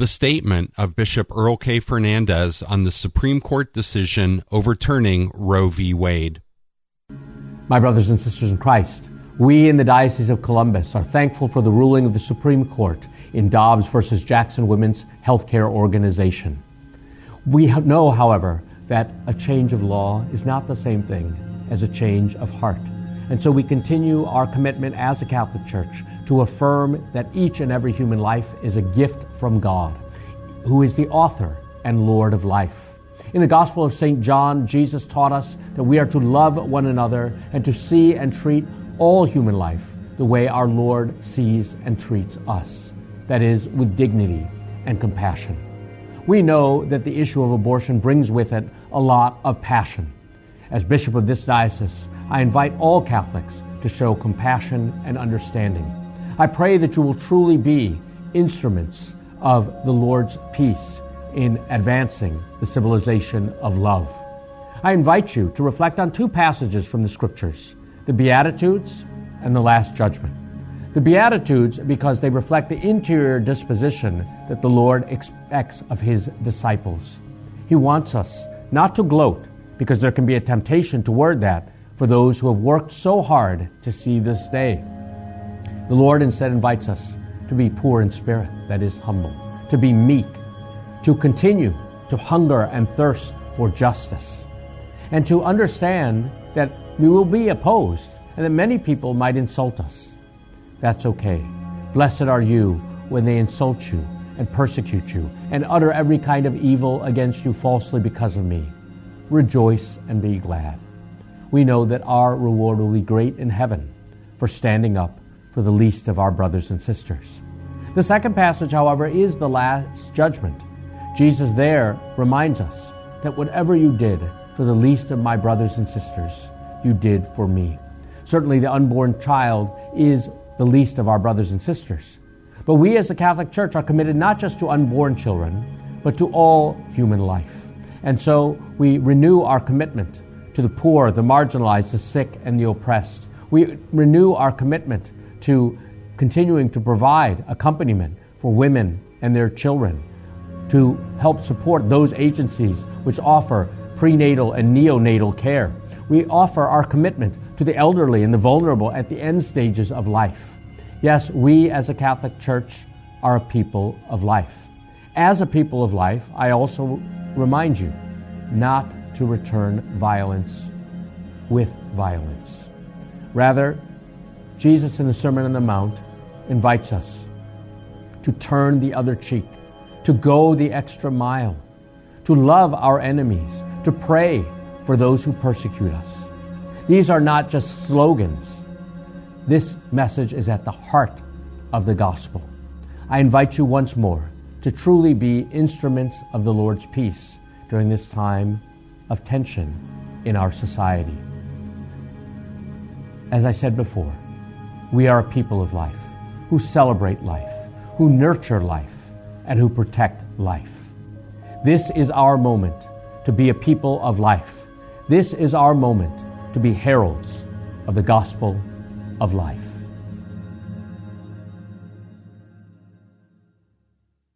The statement of Bishop Earl K. Fernandes on the Supreme Court decision overturning Roe v. Wade. My brothers and sisters in Christ, we in the Diocese of Columbus are thankful for the ruling of the Supreme Court in Dobbs versus Jackson Women's Healthcare Organization. We know, however, that a change of law is not the same thing as a change of heart. And so we continue our commitment as a Catholic Church to affirm that each and every human life is a gift from God, who is the author and Lord of life. In the Gospel of St. John, Jesus taught us that we are to love one another and to see and treat all human life the way our Lord sees and treats us, that is, with dignity and compassion. We know that the issue of abortion brings with it a lot of passion. As Bishop of this diocese, I invite all Catholics to show compassion and understanding. I pray that you will truly be instruments of the Lord's peace in advancing the civilization of love. I invite you to reflect on two passages from the Scriptures the Beatitudes and the Last Judgment. The Beatitudes, because they reflect the interior disposition that the Lord expects of His disciples. He wants us not to gloat, because there can be a temptation toward that for those who have worked so hard to see this day. The Lord instead invites us to be poor in spirit, that is, humble, to be meek, to continue to hunger and thirst for justice, and to understand that we will be opposed and that many people might insult us. That's okay. Blessed are you when they insult you and persecute you and utter every kind of evil against you falsely because of me. Rejoice and be glad. We know that our reward will be great in heaven for standing up for the least of our brothers and sisters. The second passage, however, is the last judgment. Jesus there reminds us that whatever you did for the least of my brothers and sisters, you did for me. Certainly, the unborn child is the least of our brothers and sisters. But we as the Catholic Church are committed not just to unborn children, but to all human life. And so we renew our commitment to the poor, the marginalized, the sick, and the oppressed. We renew our commitment to continuing to provide accompaniment for women and their children, to help support those agencies which offer prenatal and neonatal care. We offer our commitment to the elderly and the vulnerable at the end stages of life. Yes, we as a Catholic Church are a people of life. As a people of life, I also remind you not to return violence with violence. Rather, Jesus in the Sermon on the Mount invites us to turn the other cheek, to go the extra mile, to love our enemies, to pray for those who persecute us. These are not just slogans. This message is at the heart of the gospel. I invite you once more to truly be instruments of the Lord's peace during this time of tension in our society. As I said before, we are a people of life who celebrate life, who nurture life, and who protect life. This is our moment to be a people of life. This is our moment to be heralds of the gospel of life.